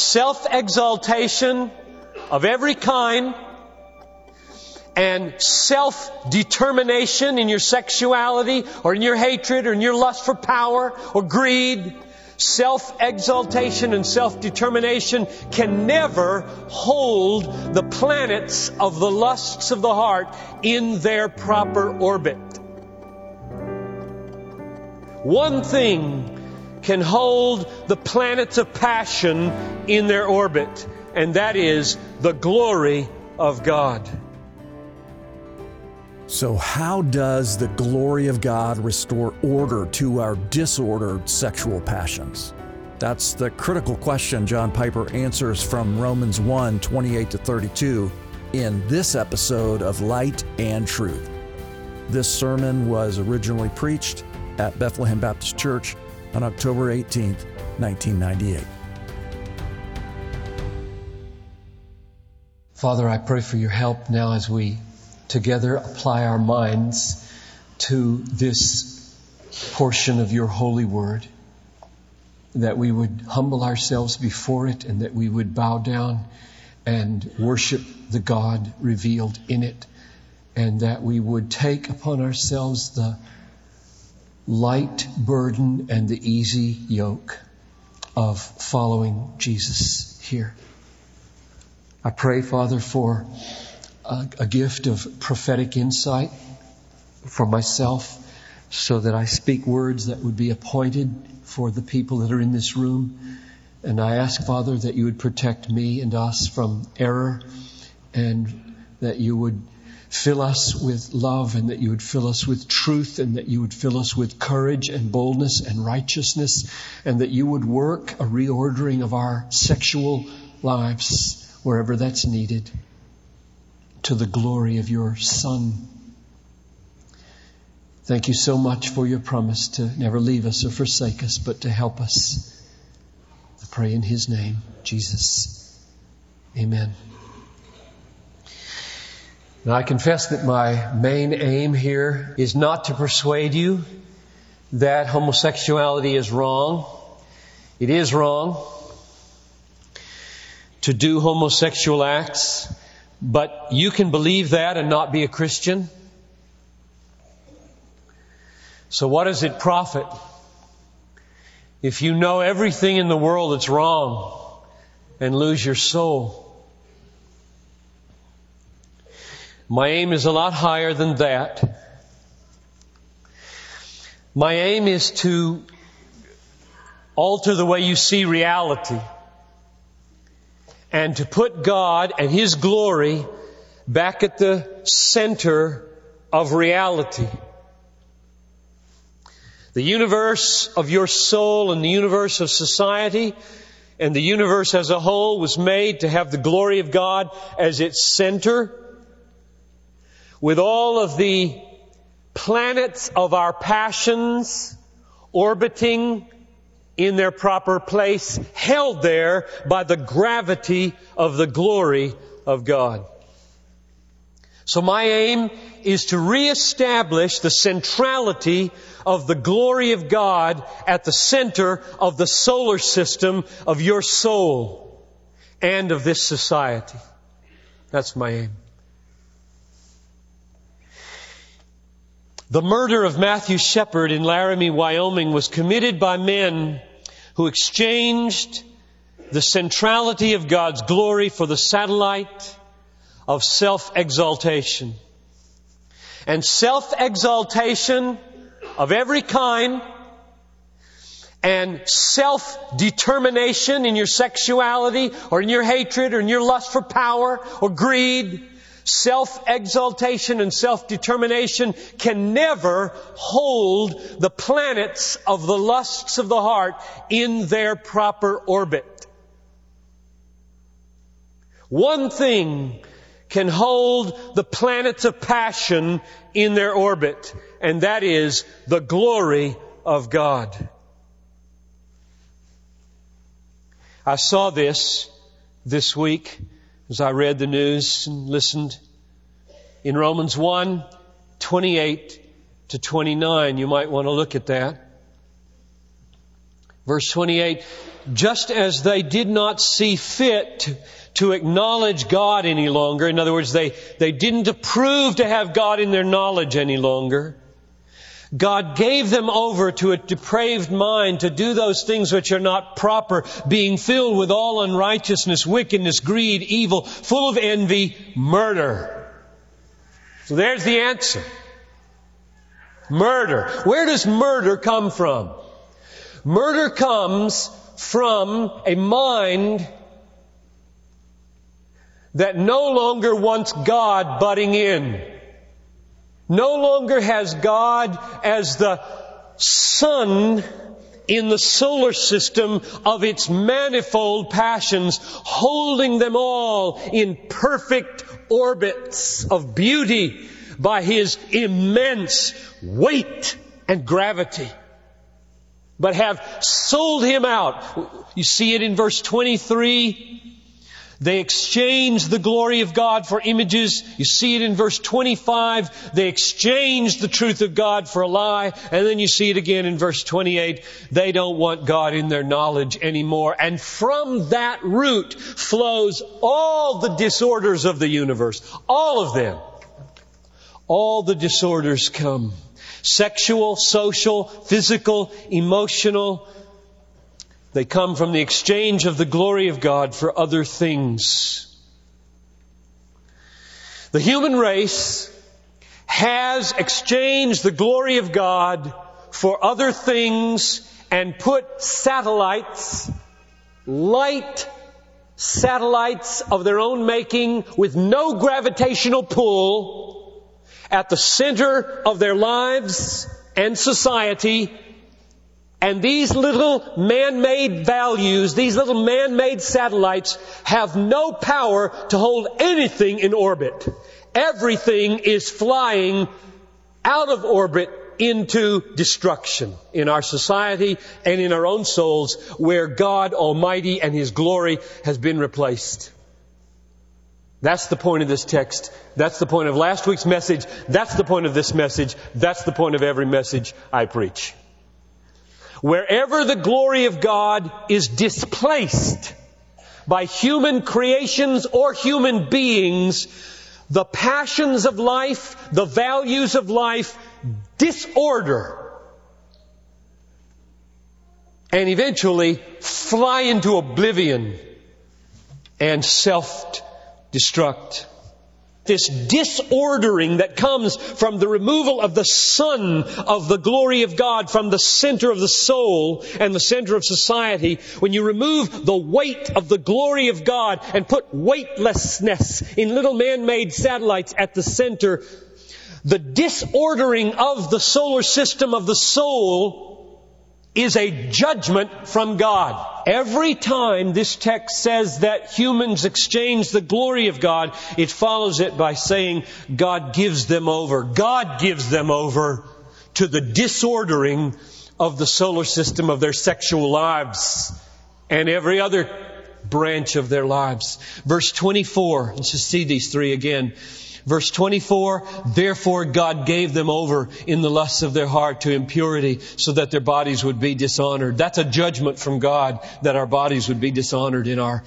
self-exaltation of every kind and self-determination in your sexuality or in your hatred or in your lust for power or greed, self-exaltation and self-determination can never hold the planets of the lusts of the heart in their proper orbit. One thing can hold the planets of passion in their orbit, and that is the glory of God. So, how does the glory of God restore order to our disordered sexual passions? That's the critical question John Piper answers from Romans 1 28 to 32 in this episode of Light and Truth. This sermon was originally preached at Bethlehem Baptist Church on October 18, 1998. Father, I pray for your help now as we together apply our minds to this portion of your holy word, that we would humble ourselves before it and that we would bow down and worship the God revealed in it, and that we would take upon ourselves the light burden and the easy yoke of following Jesus here. I pray, Father, for a, a gift of prophetic insight for myself so that I speak words that would be appointed for the people that are in this room. And I ask, Father, that you would protect me and us from error and that you would fill us with love and that you would fill us with truth and that you would fill us with courage and boldness and righteousness and that you would work a reordering of our sexual lives wherever that's needed to the glory of your Son. Thank you so much for your promise to never leave us or forsake us, but to help us. I pray in His name, Jesus. Amen. Now, I confess that my main aim here is not to persuade you that homosexuality is wrong. It is wrong to do homosexual acts. But you can believe that and not be a Christian. So what does it profit if you know everything in the world that's wrong and lose your soul? My aim is a lot higher than that. My aim is to alter the way you see reality and to put God and His glory back at the center of reality. The universe of your soul and the universe of society and the universe as a whole was made to have the glory of God as its center. With all of the planets of our passions orbiting in their proper place, held there by the gravity of the glory of God. So my aim is to reestablish the centrality of the glory of God at the center of the solar system of your soul and of this society. That's my aim. The murder of Matthew Shepard in Laramie, Wyoming was committed by men who exchanged the centrality of God's glory for the satellite of self-exaltation. And self-exaltation of every kind and self-determination in your sexuality or in your hatred or in your lust for power or greed self-exaltation and self-determination can never hold the planets of the lusts of the heart in their proper orbit. One thing can hold the planets of passion in their orbit, and that is the glory of God. I saw this this week as I read the news and listened. In Romans 1, 28 to 29, you might want to look at that. Verse 28, just as they did not see fit to, to acknowledge God any longer, in other words, they, they didn't approve to have God in their knowledge any longer, God gave them over to a depraved mind to do those things which are not proper, being filled with all unrighteousness, wickedness, greed, evil, full of envy, murder. So there's the answer. Murder. Where does murder come from? Murder comes from a mind that no longer wants God butting in. No longer has God as the sun in the solar system of its manifold passions, holding them all in perfect orbits of beauty by his immense weight and gravity. But have sold him out. You see it in verse 23 they exchanged the glory of God for images. You see it in verse 25. They exchanged the truth of God for a lie. And then you see it again in verse 28. They don't want God in their knowledge anymore. And from that root flows all the disorders of the universe. All of them. All the disorders come. Sexual, social, physical, emotional, they come from the exchange of the glory of God for other things. The human race has exchanged the glory of God for other things and put satellites, light satellites of their own making with no gravitational pull at the center of their lives and society and these little man-made values, these little man-made satellites have no power to hold anything in orbit. Everything is flying out of orbit into destruction in our society and in our own souls where God Almighty and His glory has been replaced. That's the point of this text. That's the point of last week's message. That's the point of this message. That's the point of every message I preach. Wherever the glory of God is displaced by human creations or human beings, the passions of life, the values of life disorder and eventually fly into oblivion and self-destruct this disordering that comes from the removal of the sun of the glory of God from the center of the soul and the center of society, when you remove the weight of the glory of God and put weightlessness in little man-made satellites at the center, the disordering of the solar system of the soul is a judgment from God. Every time this text says that humans exchange the glory of God, it follows it by saying God gives them over. God gives them over to the disordering of the solar system of their sexual lives and every other branch of their lives. Verse 24, let's just see these three again. Verse 24, therefore God gave them over in the lusts of their heart to impurity so that their bodies would be dishonored. That's a judgment from God that our bodies would be dishonored in our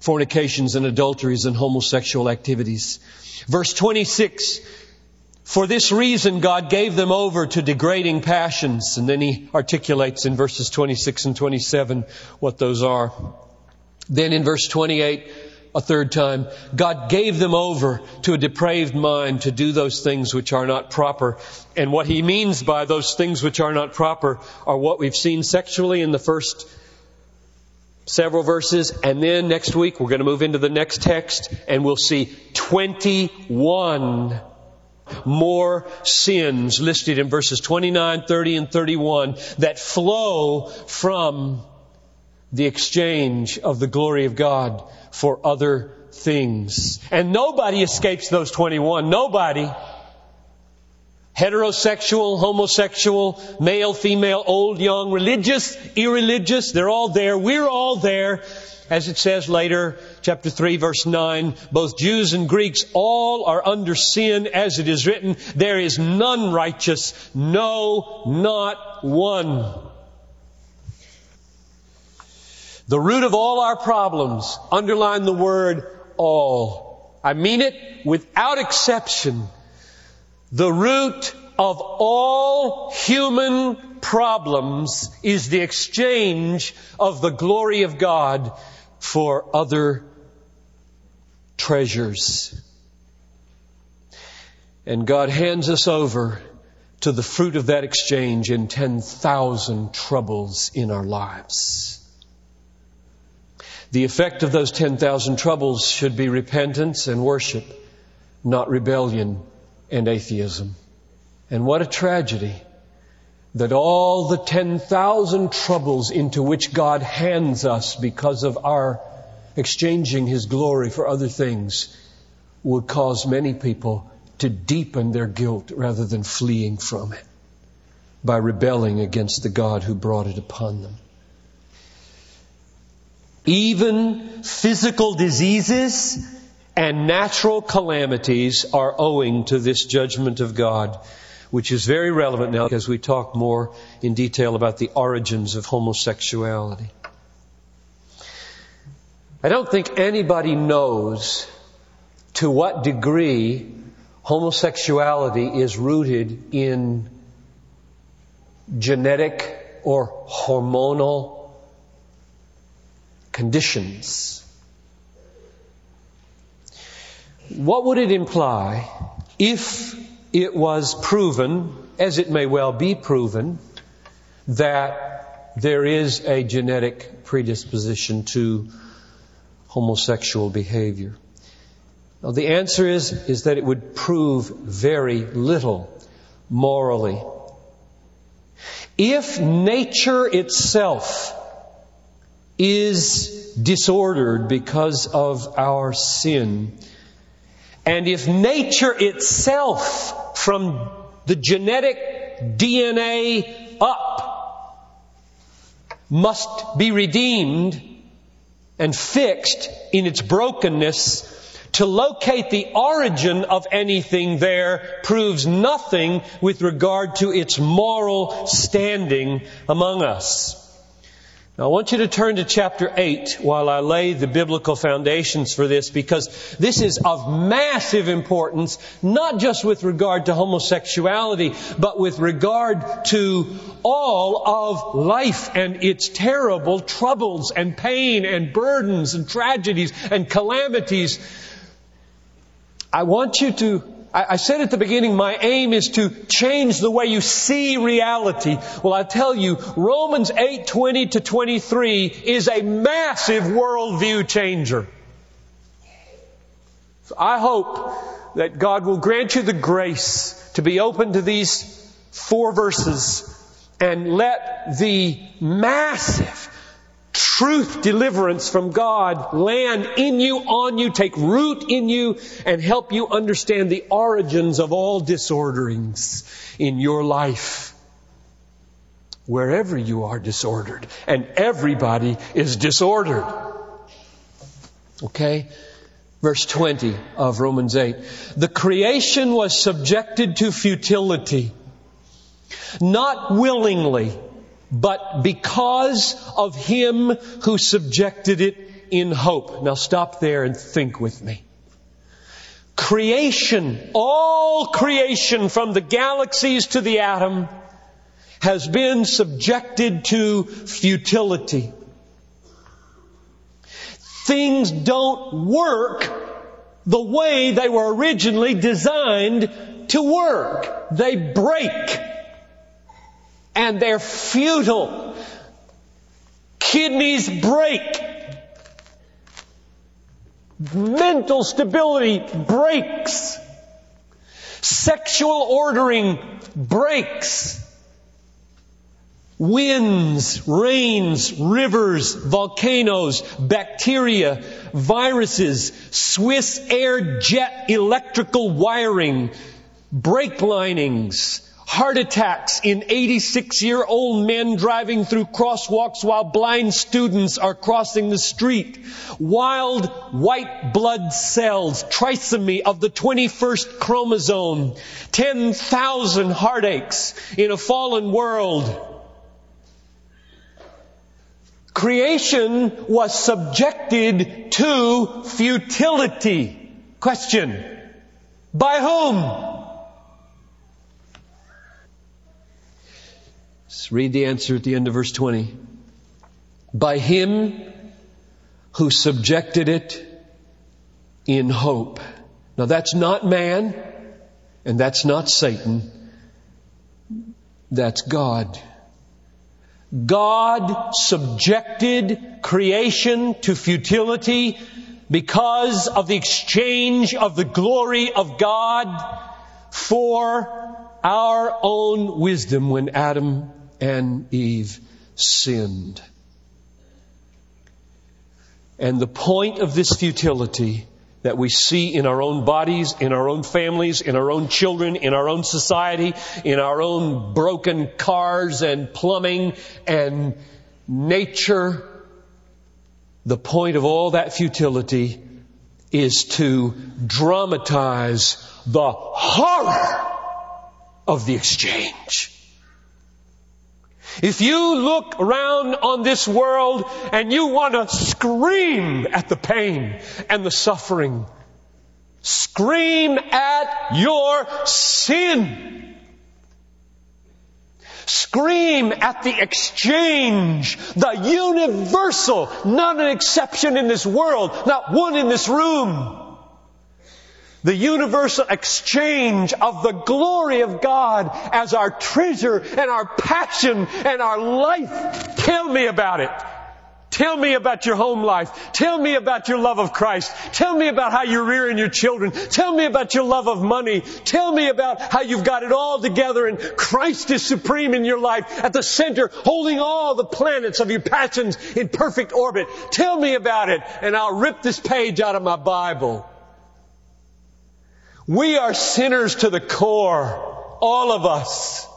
fornications and adulteries and homosexual activities. Verse 26, for this reason God gave them over to degrading passions. And then he articulates in verses 26 and 27 what those are. Then in verse 28, a third time, God gave them over to a depraved mind to do those things which are not proper. And what he means by those things which are not proper are what we've seen sexually in the first several verses. And then next week we're going to move into the next text and we'll see 21 more sins listed in verses 29, 30, and 31 that flow from the exchange of the glory of God for other things. And nobody escapes those 21. Nobody. Heterosexual, homosexual, male, female, old, young, religious, irreligious, they're all there. We're all there. As it says later, chapter 3 verse 9, both Jews and Greeks all are under sin as it is written, there is none righteous, no, not one. The root of all our problems, underline the word all. I mean it without exception. The root of all human problems is the exchange of the glory of God for other treasures. And God hands us over to the fruit of that exchange in 10,000 troubles in our lives. The effect of those 10,000 troubles should be repentance and worship, not rebellion and atheism. And what a tragedy that all the 10,000 troubles into which God hands us because of our exchanging His glory for other things would cause many people to deepen their guilt rather than fleeing from it by rebelling against the God who brought it upon them. Even physical diseases and natural calamities are owing to this judgment of God, which is very relevant now as we talk more in detail about the origins of homosexuality. I don't think anybody knows to what degree homosexuality is rooted in genetic or hormonal conditions. What would it imply if it was proven, as it may well be proven, that there is a genetic predisposition to homosexual behavior? Now, the answer is, is that it would prove very little morally. If nature itself is disordered because of our sin. And if nature itself, from the genetic DNA up, must be redeemed and fixed in its brokenness, to locate the origin of anything there proves nothing with regard to its moral standing among us. Now I want you to turn to chapter 8 while I lay the biblical foundations for this because this is of massive importance, not just with regard to homosexuality, but with regard to all of life and its terrible troubles and pain and burdens and tragedies and calamities. I want you to I, said at the beginning, my aim is to change the way you see reality. Well, I tell you, Romans 8, 20 to 23 is a massive worldview changer. So I hope that God will grant you the grace to be open to these four verses and let the massive truth deliverance from God land in you, on you, take root in you, and help you understand the origins of all disorderings in your life. Wherever you are disordered, and everybody is disordered. Okay? Verse 20 of Romans 8. The creation was subjected to futility, not willingly, but because of him who subjected it in hope. Now stop there and think with me. Creation, all creation from the galaxies to the atom has been subjected to futility. Things don't work the way they were originally designed to work. They break and they're futile. Kidneys break. Mental stability breaks. Sexual ordering breaks. Winds, rains, rivers, volcanoes, bacteria, viruses, Swissair jet electrical wiring, brake linings, Heart attacks in 86 year old men driving through crosswalks while blind students are crossing the street. Wild white blood cells, trisomy of the 21st chromosome. 10,000 heartaches in a fallen world. Creation was subjected to futility. Question. By whom? Let's read the answer at the end of verse 20. By him who subjected it in hope. Now that's not man, and that's not Satan. That's God. God subjected creation to futility because of the exchange of the glory of God for our own wisdom when Adam and Eve sinned. And the point of this futility that we see in our own bodies, in our own families, in our own children, in our own society, in our own broken cars and plumbing and nature. The point of all that futility is to dramatize the horror of the exchange. If you look around on this world and you want to scream at the pain and the suffering, scream at your sin. Scream at the exchange, the universal, not an exception in this world, not one in this room the universal exchange of the glory of God as our treasure and our passion and our life. Tell me about it. Tell me about your home life. Tell me about your love of Christ. Tell me about how you're rearing your children. Tell me about your love of money. Tell me about how you've got it all together and Christ is supreme in your life at the center, holding all the planets of your passions in perfect orbit. Tell me about it and I'll rip this page out of my Bible. We are sinners to the core. All of us.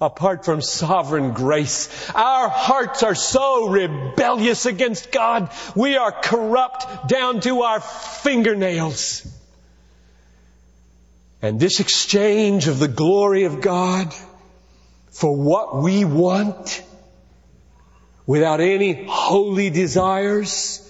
Apart from sovereign grace. Our hearts are so rebellious against God. We are corrupt down to our fingernails. And this exchange of the glory of God for what we want without any holy desires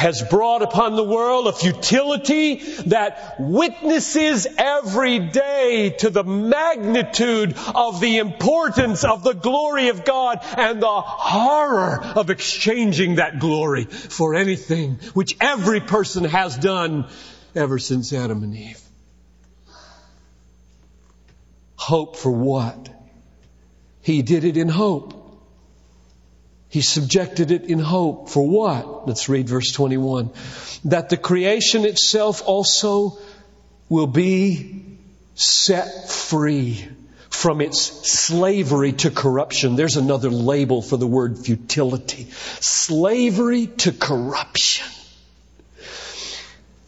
has brought upon the world a futility that witnesses every day to the magnitude of the importance of the glory of God and the horror of exchanging that glory for anything which every person has done ever since Adam and Eve. Hope for what? He did it in hope. He subjected it in hope. For what? Let's read verse 21. That the creation itself also will be set free from its slavery to corruption. There's another label for the word futility. Slavery to corruption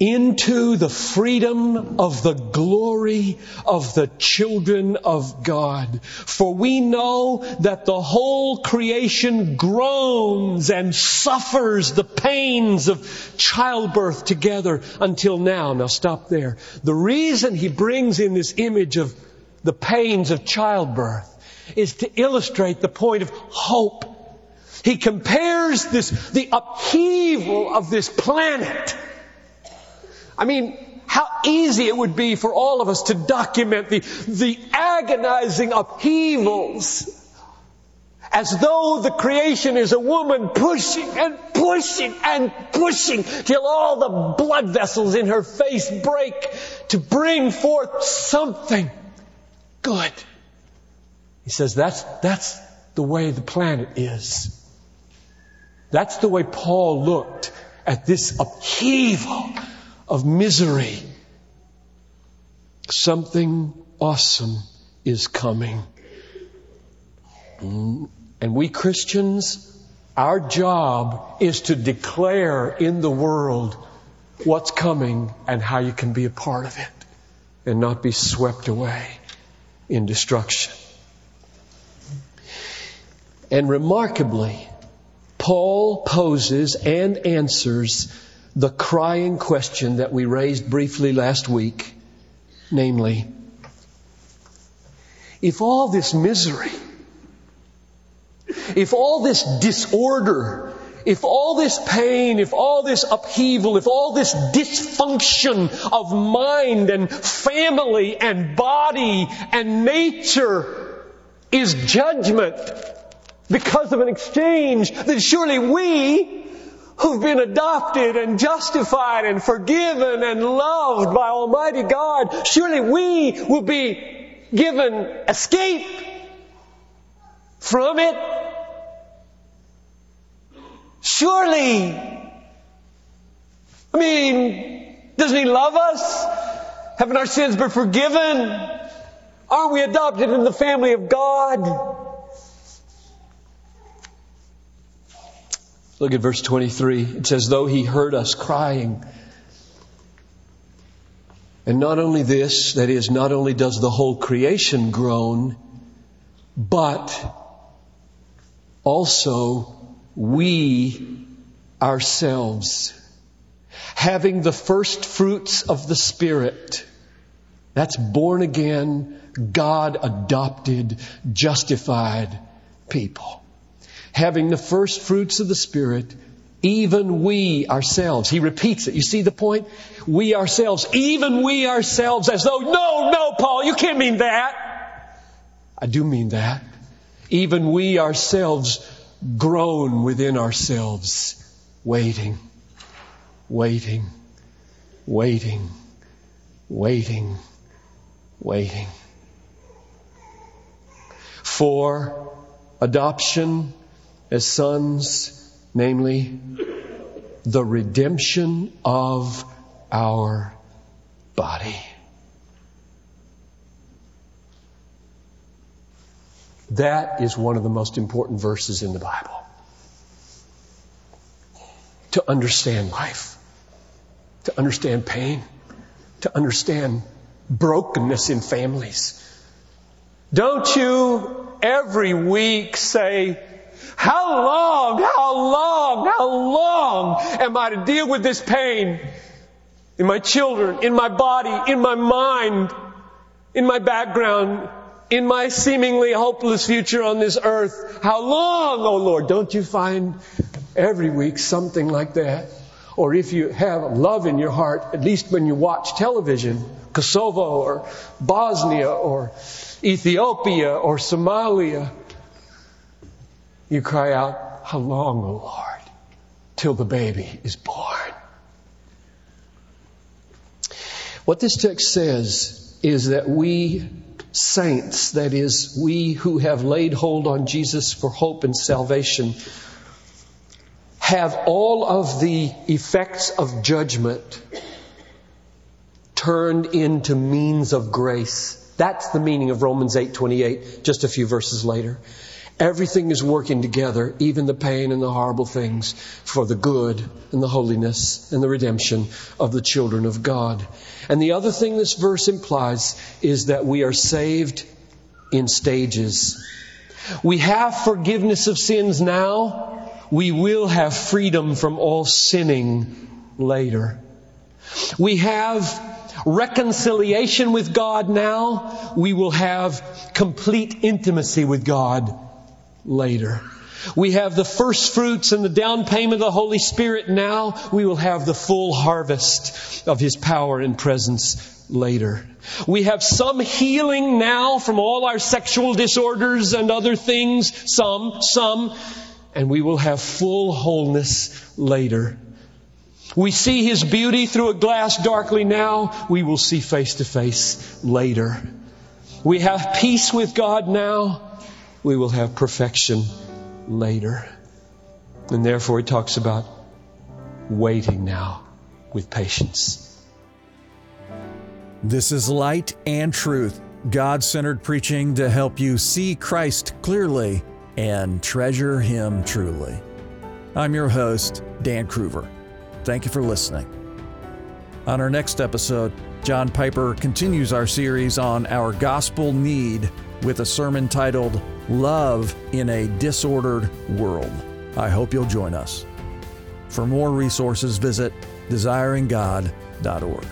into the freedom of the glory of the children of God. For we know that the whole creation groans and suffers the pains of childbirth together until now. Now stop there. The reason he brings in this image of the pains of childbirth is to illustrate the point of hope. He compares this, the upheaval of this planet I mean, how easy it would be for all of us to document the, the agonizing upheavals as though the creation is a woman pushing and pushing and pushing till all the blood vessels in her face break to bring forth something good. He says that's, that's the way the planet is. That's the way Paul looked at this upheaval of misery. Something awesome is coming. And we Christians, our job is to declare in the world what's coming and how you can be a part of it and not be swept away in destruction. And remarkably, Paul poses and answers the crying question that we raised briefly last week, namely, if all this misery, if all this disorder, if all this pain, if all this upheaval, if all this dysfunction of mind and family and body and nature is judgment because of an exchange, then surely we who've been adopted and justified and forgiven and loved by Almighty God, surely we will be given escape from it. Surely. I mean, doesn't He love us? Haven't our sins been forgiven? Aren't we adopted in the family of God? Look at verse 23. It says, though he heard us crying. And not only this, that is, not only does the whole creation groan, but also we ourselves, having the first fruits of the Spirit, that's born again, God adopted, justified people having the first fruits of the Spirit, even we ourselves. He repeats it. You see the point? We ourselves, even we ourselves, as though, no, no, Paul, you can't mean that. I do mean that. Even we ourselves groan within ourselves, waiting, waiting, waiting, waiting, waiting. For adoption as sons, namely the redemption of our body. That is one of the most important verses in the Bible. To understand life, to understand pain, to understand brokenness in families. Don't you every week say, how long, how long, how long am I to deal with this pain in my children, in my body, in my mind, in my background, in my seemingly hopeless future on this earth? How long, oh Lord? Don't you find every week something like that? Or if you have love in your heart, at least when you watch television, Kosovo or Bosnia or Ethiopia or Somalia, you cry out, How long, O Lord, till the baby is born? What this text says is that we saints, that is, we who have laid hold on Jesus for hope and salvation, have all of the effects of judgment turned into means of grace. That's the meaning of Romans 8:28 just a few verses later. Everything is working together, even the pain and the horrible things, for the good and the holiness and the redemption of the children of God. And the other thing this verse implies is that we are saved in stages. We have forgiveness of sins now. We will have freedom from all sinning later. We have reconciliation with God now. We will have complete intimacy with God later. We have the first fruits and the down payment of the Holy Spirit now. We will have the full harvest of His power and presence later. We have some healing now from all our sexual disorders and other things. Some, some. And we will have full wholeness later. We see His beauty through a glass darkly now. We will see face to face later. We have peace with God now we will have perfection later. And therefore, he talks about waiting now with patience. This is light and truth, God centered preaching to help you see Christ clearly and treasure Him truly. I'm your host, Dan Kruver. Thank you for listening. On our next episode, John Piper continues our series on our gospel need with a sermon titled Love in a Disordered World. I hope you'll join us. For more resources, visit desiringgod.org.